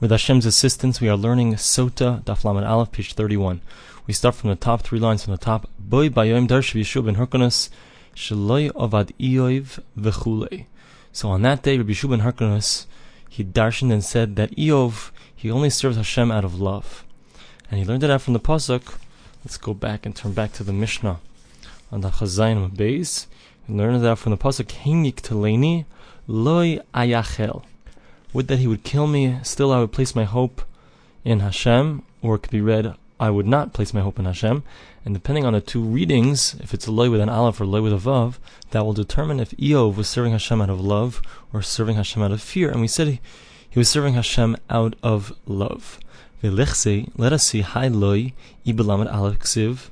With Hashem's assistance, we are learning Sota Daf Lamed Aleph, page 31. We start from the top three lines from the top. Boy Bayom Darsh Yeshua ben Hyrcanus Shaloi Avad. So on that day, Rabbi Yeshua ben Hyrcanus, he darshaned and said that Eov, he only serves Hashem out of love. And he learned out from the Pasuk. Let's go back and turn back to the Mishnah on the Chazayim Beis. He learned that from the Pasuk, Hinik Teleni Loi Ayachel. Would that he would kill me, still I would place my hope in Hashem, or it could be read, I would not place my hope in Hashem. And depending on the two readings, if it's a loy with an aleph or loy with a vav, that will determine if Eov was serving Hashem out of love or serving Hashem out of fear. And we said he, he was serving Hashem out of love. Let us see, Hi loy, ibelamet aleph ksiv,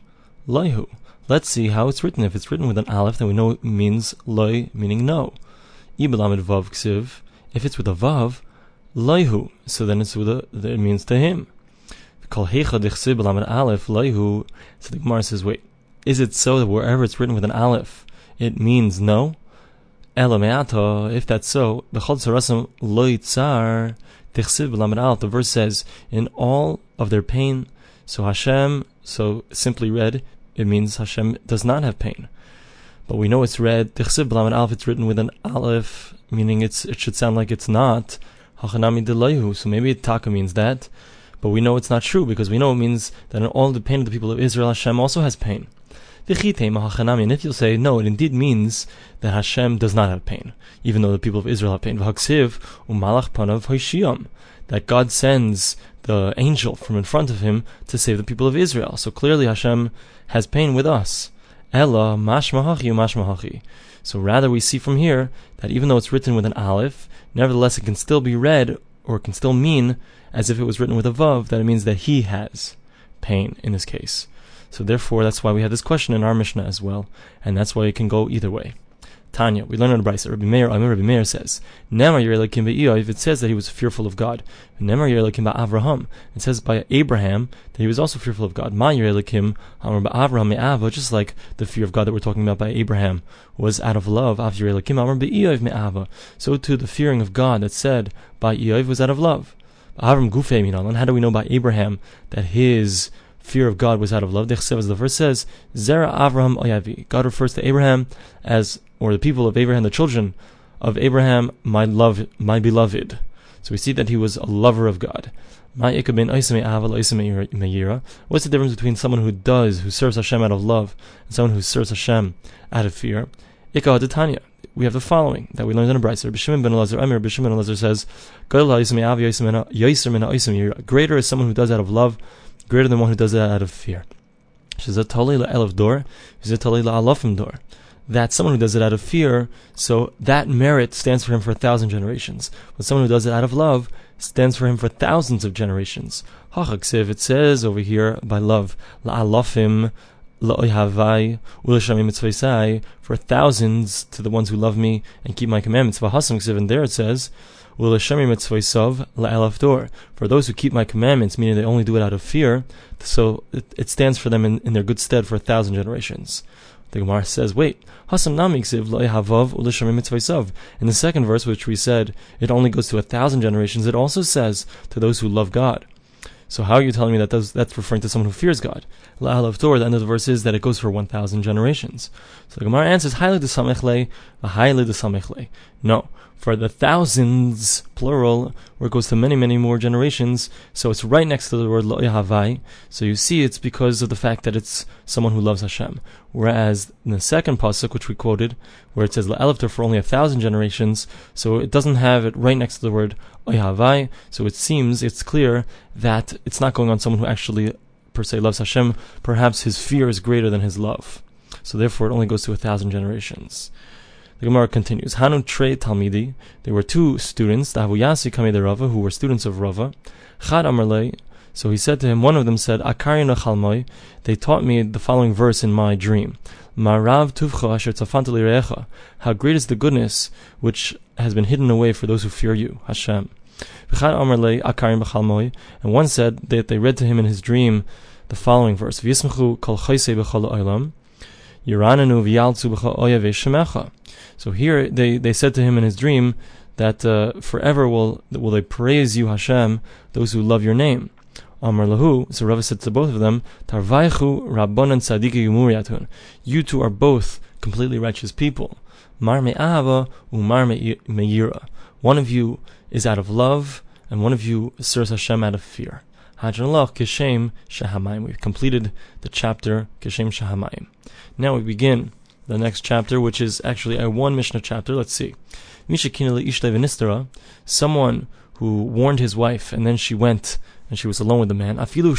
loyhu. Let's see how it's written. If it's written with an aleph, then we know it means loy, meaning no. Ibelamet vav ksiv, if it's with a vav, loihu, so then it's with a, it means to him. Kol hecha dichsib aleph loihu. So the Gemara says, wait, is it so that wherever it's written with an aleph, it means no? Elameata, if that's so, b'chol tzarasam loy tzar dichsib aleph. The verse says, in all of their pain, so Hashem, so simply read, it means Hashem does not have pain. But we know it's read Tichsiv B'lamed Aleph. It's written with an Aleph, meaning it's it should sound like it's not Hachanami Delayhu. So maybe Taka means that, but we know it's not true because we know it means that in all the pain of the people of Israel, Hashem also has pain. And if you'll say no, it indeed means that Hashem does not have pain, even though the people of Israel have pain. That God sends the angel from in front of him to save the people of Israel. So clearly Hashem has pain with us. Ella mashmahachi mashmahachi. So rather we see from here that even though it's written with an aleph, nevertheless it can still be read or can still mean as if it was written with a vav, that it means that he has pain in this case. So therefore that's why we have this question in our Mishnah as well, and that's why it can go either way. Tanya, we learn in the Brisa. Rabbi Meir, Amir Rabbi Meir says, Nemar Yerelekim If it says that he was fearful of God, Nemar Yerelekim Avraham. It says by Abraham that he was also fearful of God. Ma Yerelekim Amar Avraham Me'ava, just like the fear of God that we're talking about by Abraham was out of love. Av Yerelekim Amar Be'iyov Me'ava. So too the fearing of God that said by Eov was out of love. Avram Gufei Minalan. How do we know by Abraham that his fear of God was out of love. As the verse says, Zera Avraham Oyavi. God refers to Abraham as, or the people of Abraham, the children of Abraham, my love, my beloved. So we see that he was a lover of God. What's the difference between someone who does, who serves Hashem out of love, and someone who serves Hashem out of fear? We have the following that we learned in a. Bishimon ben Elazar, says, Greater is someone who does out of love greater than one who does that out of fear. That someone who does it out of fear, so that merit stands for him for a thousand generations. But someone who does it out of love stands for him for thousands of generations. It says over here by love, la'alofim for thousands to the ones who love me and keep my commandments. And there it says, for those who keep my commandments, meaning they only do it out of fear, so it, it stands for them in, in, their good stead for a thousand generations. The Gemara says, wait, in the second verse, which we said it only goes to a thousand generations, it also says to those who love God. So how are you telling me that that's referring to someone who fears God? La'alav Tor, the end of the verse is that it goes for 1,000 generations. So the Gemara answers, Haile de Samechle, Haile de Samechle. No for the thousands, plural, where it goes to many, many more generations. So it's right next to the word lo yahavai. So you see it's because of the fact that it's someone who loves Hashem. Whereas in the second pasuk, which we quoted, where it says la'elifter for only a thousand generations, so it doesn't have it right next to the word oyahavai. So it seems, it's clear that it's not going on someone who actually per se loves Hashem. Perhaps his fear is greater than his love. So therefore it only goes to a thousand generations. The Gemara continues. Hanu Tre Talmidi. There were two students, the Havuyasi Kamei Rava, who were students of Rava. Chad Amarle. So he said to him, one of them said, Akarina Chalmoi. They taught me the following verse in my dream. Marav Tuvcha Asher Tzafantali How great is the goodness which has been hidden away for those who fear you, Hashem. And one said that they read to him in his dream the following verse: V'yismechu kol olam, so here they, they said to him in his dream that uh, forever will will they praise you, Hashem, those who love your name. Amar lahu. So Rava said to both of them, Tarvaichu Rabbanan Tzadiki Yumuriyatun. You two are both completely righteous people. Mar me'ava umar me'yira. One of you is out of love, and one of you serves Hashem out of fear. Hajalach Kishem Shahamayim. We've completed the chapter Kishem Shahamayim. Now we begin the next chapter, which is actually a one Mishnah chapter. Let's see. Someone who warned his wife, and then she went and she was alone with the man. Afilu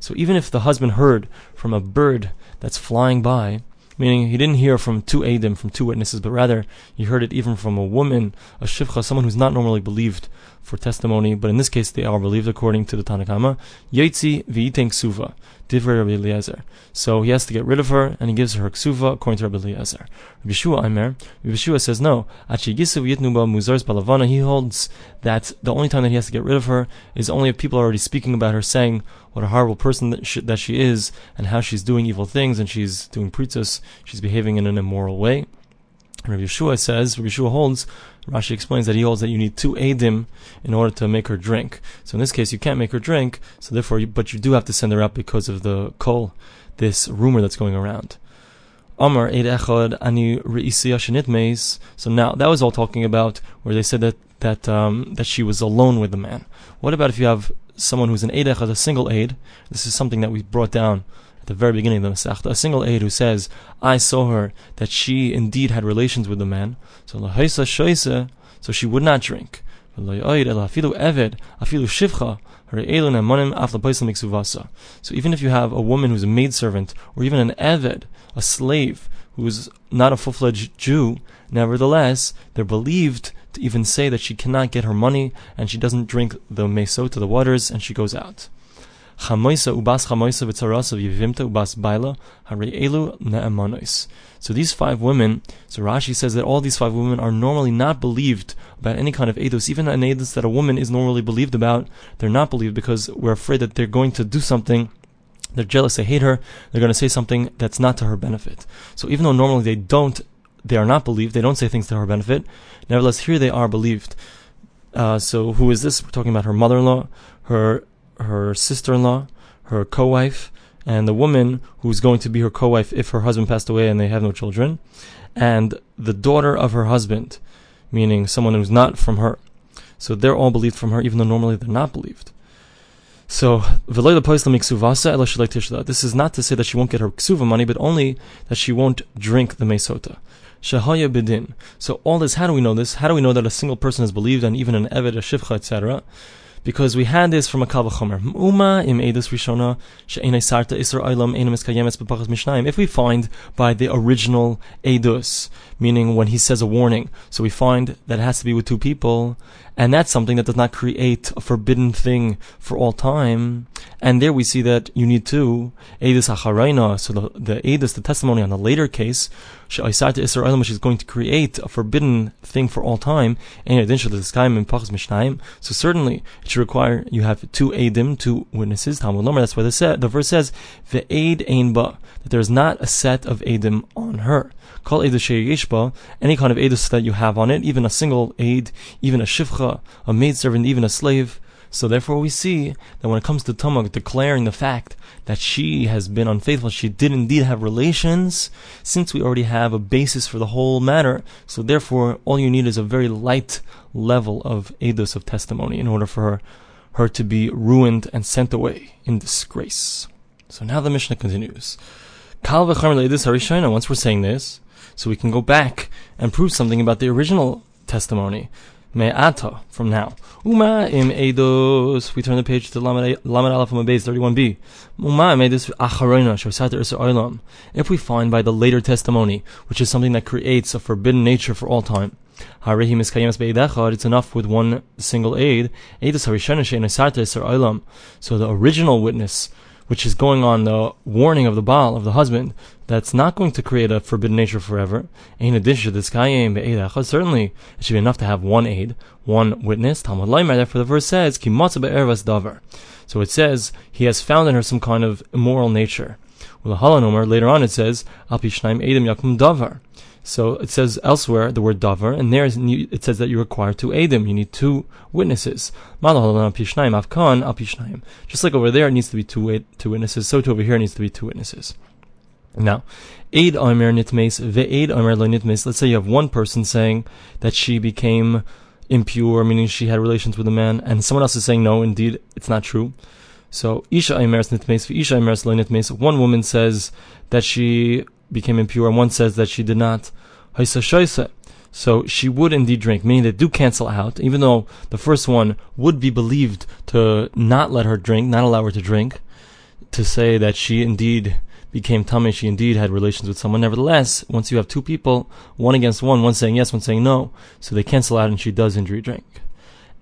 So even if the husband heard from a bird that's flying by, meaning he didn't hear from two Adim, from two witnesses, but rather he heard it even from a woman, a shivcha, someone who's not normally believed for testimony, but in this case they are believed according to the Tanna Kamma. Yaitzi v'yiteng suva, divrei Rabbi Eliezer. So he has to get rid of her, and he gives her ksuva according to Rabbi Eliezer. Rabbi Shua Aimer, Rabbi Shua says no. muzars balavana. He holds that the only time that he has to get rid of her is only if people are already speaking about her, saying what a horrible person that she, that she is, and how she's doing evil things, and she's doing pritus, she's behaving in an immoral way. Rabbi Yeshua says, Rabbi Yeshua holds, Rashi explains that he holds that you need two Adim in order to make her drink. So in this case, you can't make her drink, so therefore, you, but you do have to send her out because of the kol, this rumor that's going around. So now, that was all talking about where they said that, that, um, that she was alone with the man. What about if you have someone who's an Eid Echad, a single aid? This is something that we brought down at the very beginning of the Masechta, a single aid who says, I saw her, that she indeed had relations with the man. So lahaisa shoise, so she would not drink. So even if you have a woman who's a maidservant, or even an eved, a slave, who's not a full-fledged Jew, nevertheless, they're believed to even say that she cannot get her money, and she doesn't drink the mesot, the waters, and she goes out. So these five women, so Rashi says that all these five women are normally not believed about any kind of edus. Even an edus that a woman is normally believed about, they're not believed because we're afraid that they're going to do something they're jealous, they hate her, they're going to say something that's not to her benefit. So even though normally they don't, they are not believed, they don't say things to her benefit, nevertheless here they are believed. Uh, so who is this? We're talking about her mother-in-law, her her sister-in-law, her co-wife, and the woman who's going to be her co-wife if her husband passed away and they have no children, and the daughter of her husband, meaning someone who's not from her. So they're all believed from her, even though normally they're not believed. So, this is not to say that she won't get her ksuva money, but only that she won't drink the mesota. Shahaya bidin. So all this, how do we know this? How do we know that a single person is believed and even an eved, a shivcha, etc.? because we had this from a Kal V'chomer. Uma im Edus Rishona she'enei sarta Isra Olam enum eskayemes b'pachas mishnayim. If we find by the original Edus, meaning when he says a warning, so we find that it has to be with two people, and that's something that does not create a forbidden thing for all time. And there we see that you need two Edus Acharayna, so the, the Edus, the testimony on the later case, she'aisarta Isra Olam, which is going to create a forbidden thing for all time, to. So certainly, it should require you have two Edim, two witnesses, Talmud Lomer, that's why the, the verse says, Ve'ed Ein Ba, that there is not a set of Edim on her. Call Yishba, any kind of Edus that you have on it, even a single aid, even a Shivcha, a maidservant, even a slave. So therefore we see that when it comes to Tamar declaring the fact that she has been unfaithful, she did indeed have relations, since we already have a basis for the whole matter, so therefore all you need is a very light level of edus of testimony in order for her, her to be ruined and sent away in disgrace. So now the Mishnah continues. Kal once we're saying this, so we can go back and prove something about the original testimony me'ata from now. Uma im edos. We turn the page to Lamed Aleph Base 31b. Uma im edos acharona shosat olam. If we find by the later testimony, which is something that creates a forbidden nature for all time, it's enough with one single aid. So the original witness which is going on the warning of the Baal, of the husband, that's not going to create a forbidden nature forever. In addition to this, certainly it should be enough to have one aid, one witness. Talmud Leimer, therefore the verse says, Ki davar. So it says, he has found in her some kind of immoral nature. Later on it says, Alpishnaim Edim Yakum Davar. So it says elsewhere the word davar, and there it says that you require two edim. You need two witnesses. Just like over there, it needs to be two two witnesses. So to over here, it needs to be two witnesses. Now, aid omer nitmes ve'aid omer lo nitmes. Let's say you have one person saying that she became impure, meaning she had relations with a man, and someone else is saying no, indeed, it's not true. So isha omer nitmes ve'isha omer lo nitmes. One woman says that she became impure, and one says that she did not. So she would indeed drink, meaning they do cancel out, even though the first one would be believed to not let her drink, not allow her to drink, to say that she indeed became tummy, she indeed had relations with someone. Nevertheless, once you have two people, one against one, one saying yes, one saying no, so they cancel out and she does indeed drink.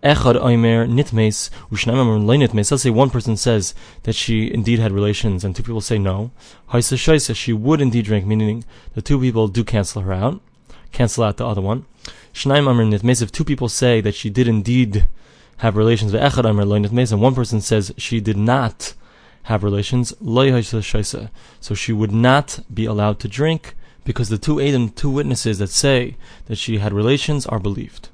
Echad Oimer Nitmes, nitmes. Let's say one person says that she indeed had relations and two people say no. Haisa Shaisa, she would indeed drink, meaning the two people do cancel her out, cancel out the other one. Shnaim Nitmes, if two people say that she did indeed have relations Echad Amr Nitmes, and one person says she did not have relations, so she would not be allowed to drink because the two Adam, two witnesses that say that she had relations are believed.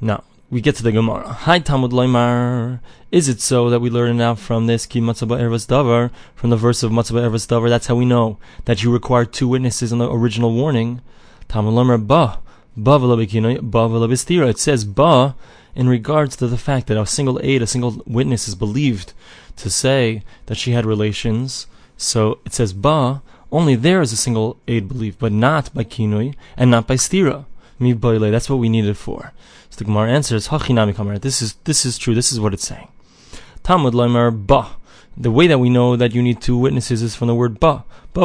Now, we get to the Gemara. Hi Talmud Loimar. Is it so that we learn now from this Ki Matzaba Ervas Davar, from the verse of Matzaba Ervas Davar? That's how we know that you require two witnesses in the original warning. Talmud Loimar Ba. Ba Ba It says Ba in regards to the fact that a single aid, a single witness is believed to say that she had relations. So it says Ba. Only there is a single aid believed, but not by Kinoi and not by Stira. That's what we need it for. So the Gemara answers, Hachinami This is this is true. This is what it's saying. Talmud Lamar Ba. The way that we know that you need two witnesses is from the word Ba. Ba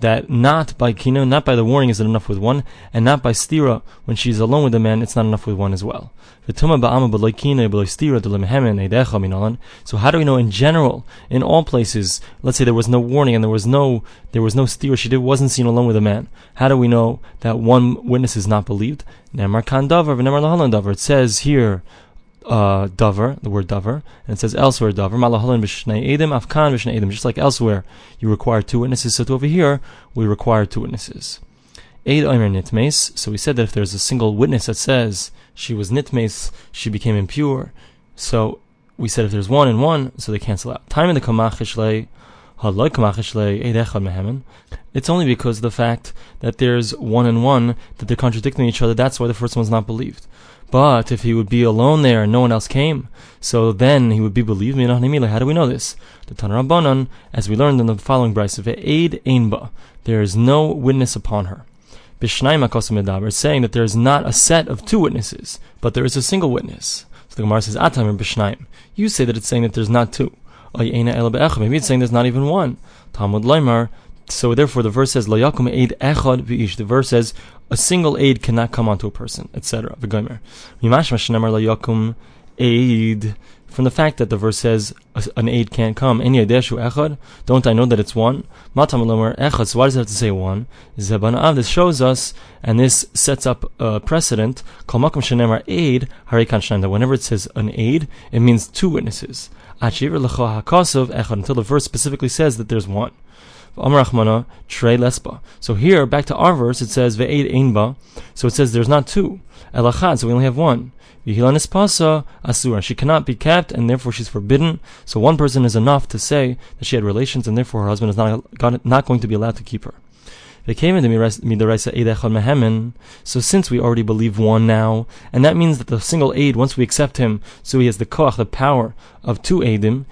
That not by kino, not by the warning is it enough with one, and not by stira, when she's alone with the man, it's not enough with one as well. So how do we know in general, in all places, let's say there was no warning and there was no there was no stira, she did, wasn't seen alone with a man. How do we know that one witness is not believed? It says here uh, davar, the word davar, and it says elsewhere davar, malahalan b'shnei edim, afkan b'shnei edim. Just like elsewhere, you require two witnesses. So over here, we require two witnesses. Eid omer nitmes. So we said that if there's a single witness that says she was nitmes, she became impure. So we said if there's one and one, so they cancel out. Time in the kamachishle, it's only because of the fact that there's one and one that they're contradicting each other. That's why the first one's not believed. But if he would be alone there and no one else came, so then he would be believed. How do we know this? The Tanarabanan, as we learned in the following brisa, aid ainba. There is no witness upon her. Bishnaim saying that there is not a set of two witnesses, but there is a single witness. So the Gemara says, Atam Bishnaim. You say that it's saying that there's not two. Maybe it's saying there's not even one. Talmud Leimar. So therefore, the verse says, "Layakum aid echad v'ish." The verse says, "A single aid cannot come onto a person," etc. V'gomer. Mimash mashnemar layakum aid from the fact that the verse says an aid can't come. echad. Don't I know that it's one? Matam lomer echad. So why does it have to say one? Zebanav. This shows us, and this sets up a precedent. Kol makom shenemar aid harikan That whenever it says an aid, it means two witnesses. Until the verse specifically says that there's one. So here, back to our verse, it says Ve'ed Einba. So it says there's not two. Elachad, so we only have one. Vihilanis Pasa Asura. She cannot be kept, and therefore she's forbidden. So one person is enough to say that she had relations, and therefore her husband is not, not going to be allowed to keep her. They came. So since we already believe one now, and that means that the single aid, once we accept him, so he has the koach, the power of two aidim.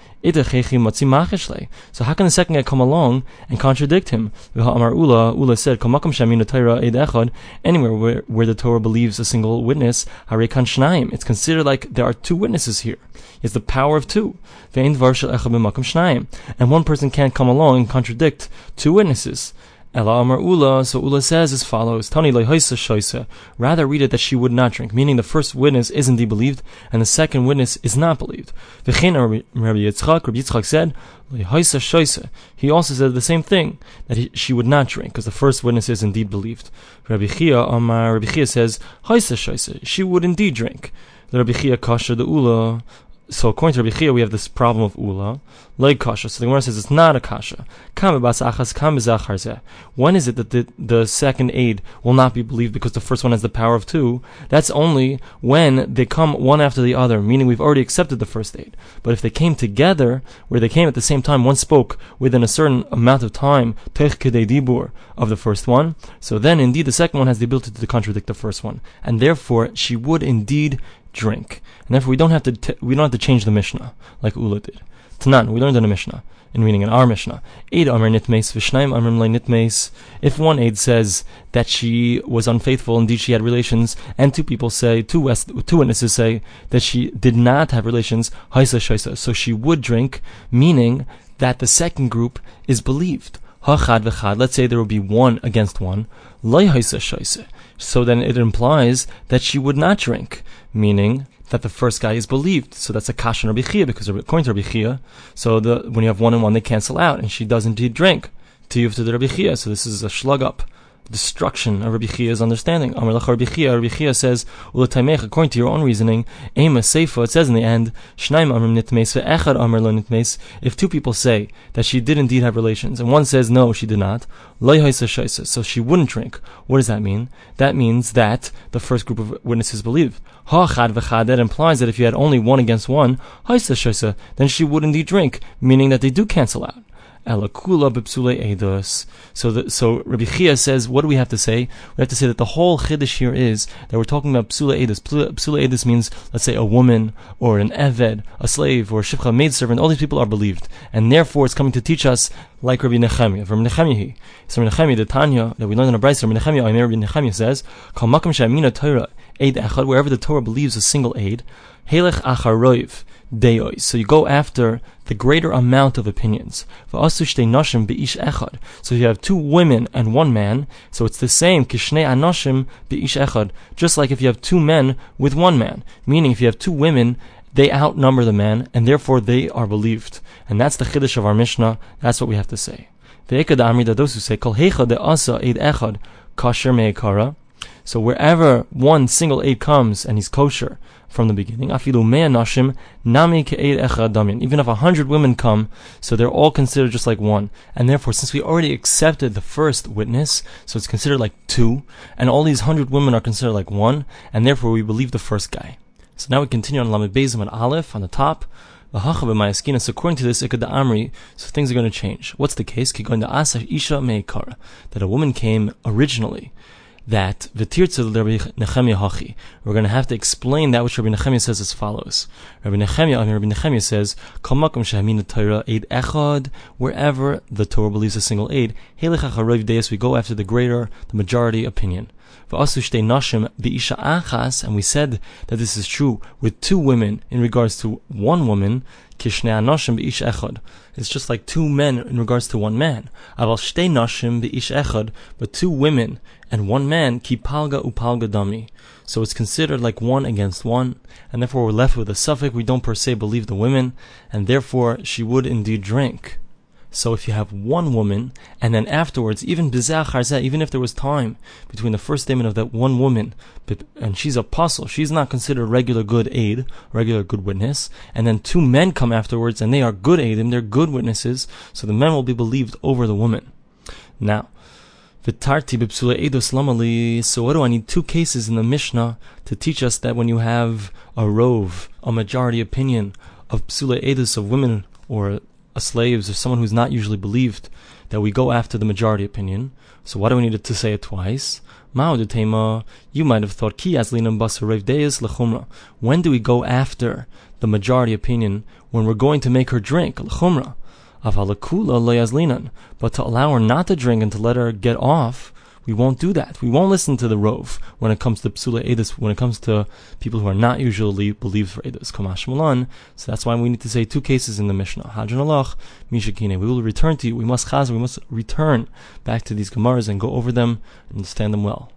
So how can the second guy come along and contradict him? Ula, Ula said, anywhere where, where the Torah believes a single witness, it's considered like there are two witnesses here. It's the power of two. And one person can't come along and contradict two witnesses. Ela Amar Ula, so Ula says as follows, Tani Lehoisa shoisa. Rather read it that she would not drink, meaning the first witness is indeed believed, and the second witness is not believed. V'chein Rabbi Yitzchak, Rabbi Yitzchak said, shoisa. He also said the same thing, that he, she would not drink, because the first witness is indeed believed. Rabbi Chia, Amar, Rabbi Chia says, shoisa. She would indeed drink. The Rabbi Chia kasha the Ula, so according to Rabbi Chia, we have this problem of ula, like kasha. So the Gemara says it's not a kasha. When is it that the, the second aid will not be believed because the first one has the power of two? That's only when they come one after the other, meaning we've already accepted the first aid. But if they came together, where they came at the same time, one spoke within a certain amount of time, dibur of the first one, so then indeed the second one has the ability to contradict the first one, and therefore she would indeed drink. And therefore we don't have to t- we don't have to change the Mishnah like Ula did. Tanan, we learned in the Mishnah, in reading in our Mishnah. If one aid says that she was unfaithful, indeed she had relations, and two people say, two, West, two witnesses say that she did not have relations, so she would drink, meaning that the second group is believed. Let's say there would be one against one. So then it implies that she would not drink, meaning that the first guy is believed. So that's a kash on Rabbi because according to Rabbi so the, when you have one and one, they cancel out, and she does indeed drink. You to the Rabbi so this is a slug up destruction of Rabbi Chia's understanding. Amar Lach Rabbi Chia, Rabbi Chia says, according to your own reasoning, Ema Seifa, it says in the end, Shnaim Amrim Nitmes, Ve'echad Amr Lo Nitmes, if two people say that she did indeed have relations, and one says no, she did not, so she wouldn't drink. What does that mean? That means that the first group of witnesses believe. Ha'chad v'chad, that implies that if you had only one against one, then she would indeed drink, meaning that they do cancel out. Elakula b'psule edus. So, the, so Rabbi Chia says, what do we have to say? We have to say that the whole chiddush here is that we're talking about psule edus. Psule edus means, let's say, a woman or an eved, a slave or a shivcha maidservant. All these people are believed, and therefore it's coming to teach us like Rabbi Nechemiah. From Nechemiah, so Rabbi Nechemiah, the Tanya that we learned in the Brayso, Rabbi Nechemiah, Rabbi Nechemiah says, "Kal she'amina Torah aid echad." Wherever the Torah believes a single aid, helech acharoiv So you go after the greater amount of opinions. So you have two women and one man, so it's the same just like if you have two men with one man. Meaning, if you have two women, they outnumber the man, and therefore they are believed. And that's the chiddush of our Mishnah. That's what we have to say. Say. So wherever one single aid comes and he's kosher from the beginning, afilu nami Even if a hundred women come, so they're all considered just like one. And therefore, since we already accepted the first witness, so it's considered like two, and all these hundred women are considered like one, and therefore we believe the first guy. So now we continue on Lamed Bezim and Aleph on the top. So according to this Ikad Amri, so things are going to change. What's the case? That a woman came originally that Rabbi Nechemia hachi. We're going to have to explain that which Rabbi Nechemia says as follows. Rabbi Nechemia, I mean, Rabbi Nechemia says, "Kol makom shehamin Torah aid echad." Wherever the Torah believes a single aid, helech acharoiv deis. We go after the greater, the majority opinion. And we said that this is true with two women in regards to one woman. It's just like two men in regards to one man. But two women and one man kipalga upalga dami. So it's considered like one against one, and therefore we're left with a suffix. We don't per se believe the women, and therefore she would indeed drink. So if you have one woman, and then afterwards, even bizah even if there was time between the first statement of that one woman, and she's apostle, she's not considered regular good aid, regular good witness, and then two men come afterwards, and they are good aid, and they're good witnesses, so the men will be believed over the woman. Now, V'tarti b'psule edus lamali. So what do I need? Two cases in the Mishnah to teach us that when you have a rove, a majority opinion of edus of women or slaves or someone who's not usually believed, that we go after the majority opinion. So why do we need to say it twice? You might have thought ki aslinam basarev deis lechumra. When do we go after the majority opinion when we're going to make her drink lechumra? Avalakula loyazlinan. But to allow her not to drink and to let her get off, we won't do that. We won't listen to the rove when it comes to psula edus, when it comes to people who are not usually believed for edus. Kamash malan. So that's why we need to say two cases in the Mishnah. Hadran alach, mishakine. We will return to you. We must chaz. We must return back to these gemaras and go over them and understand them well.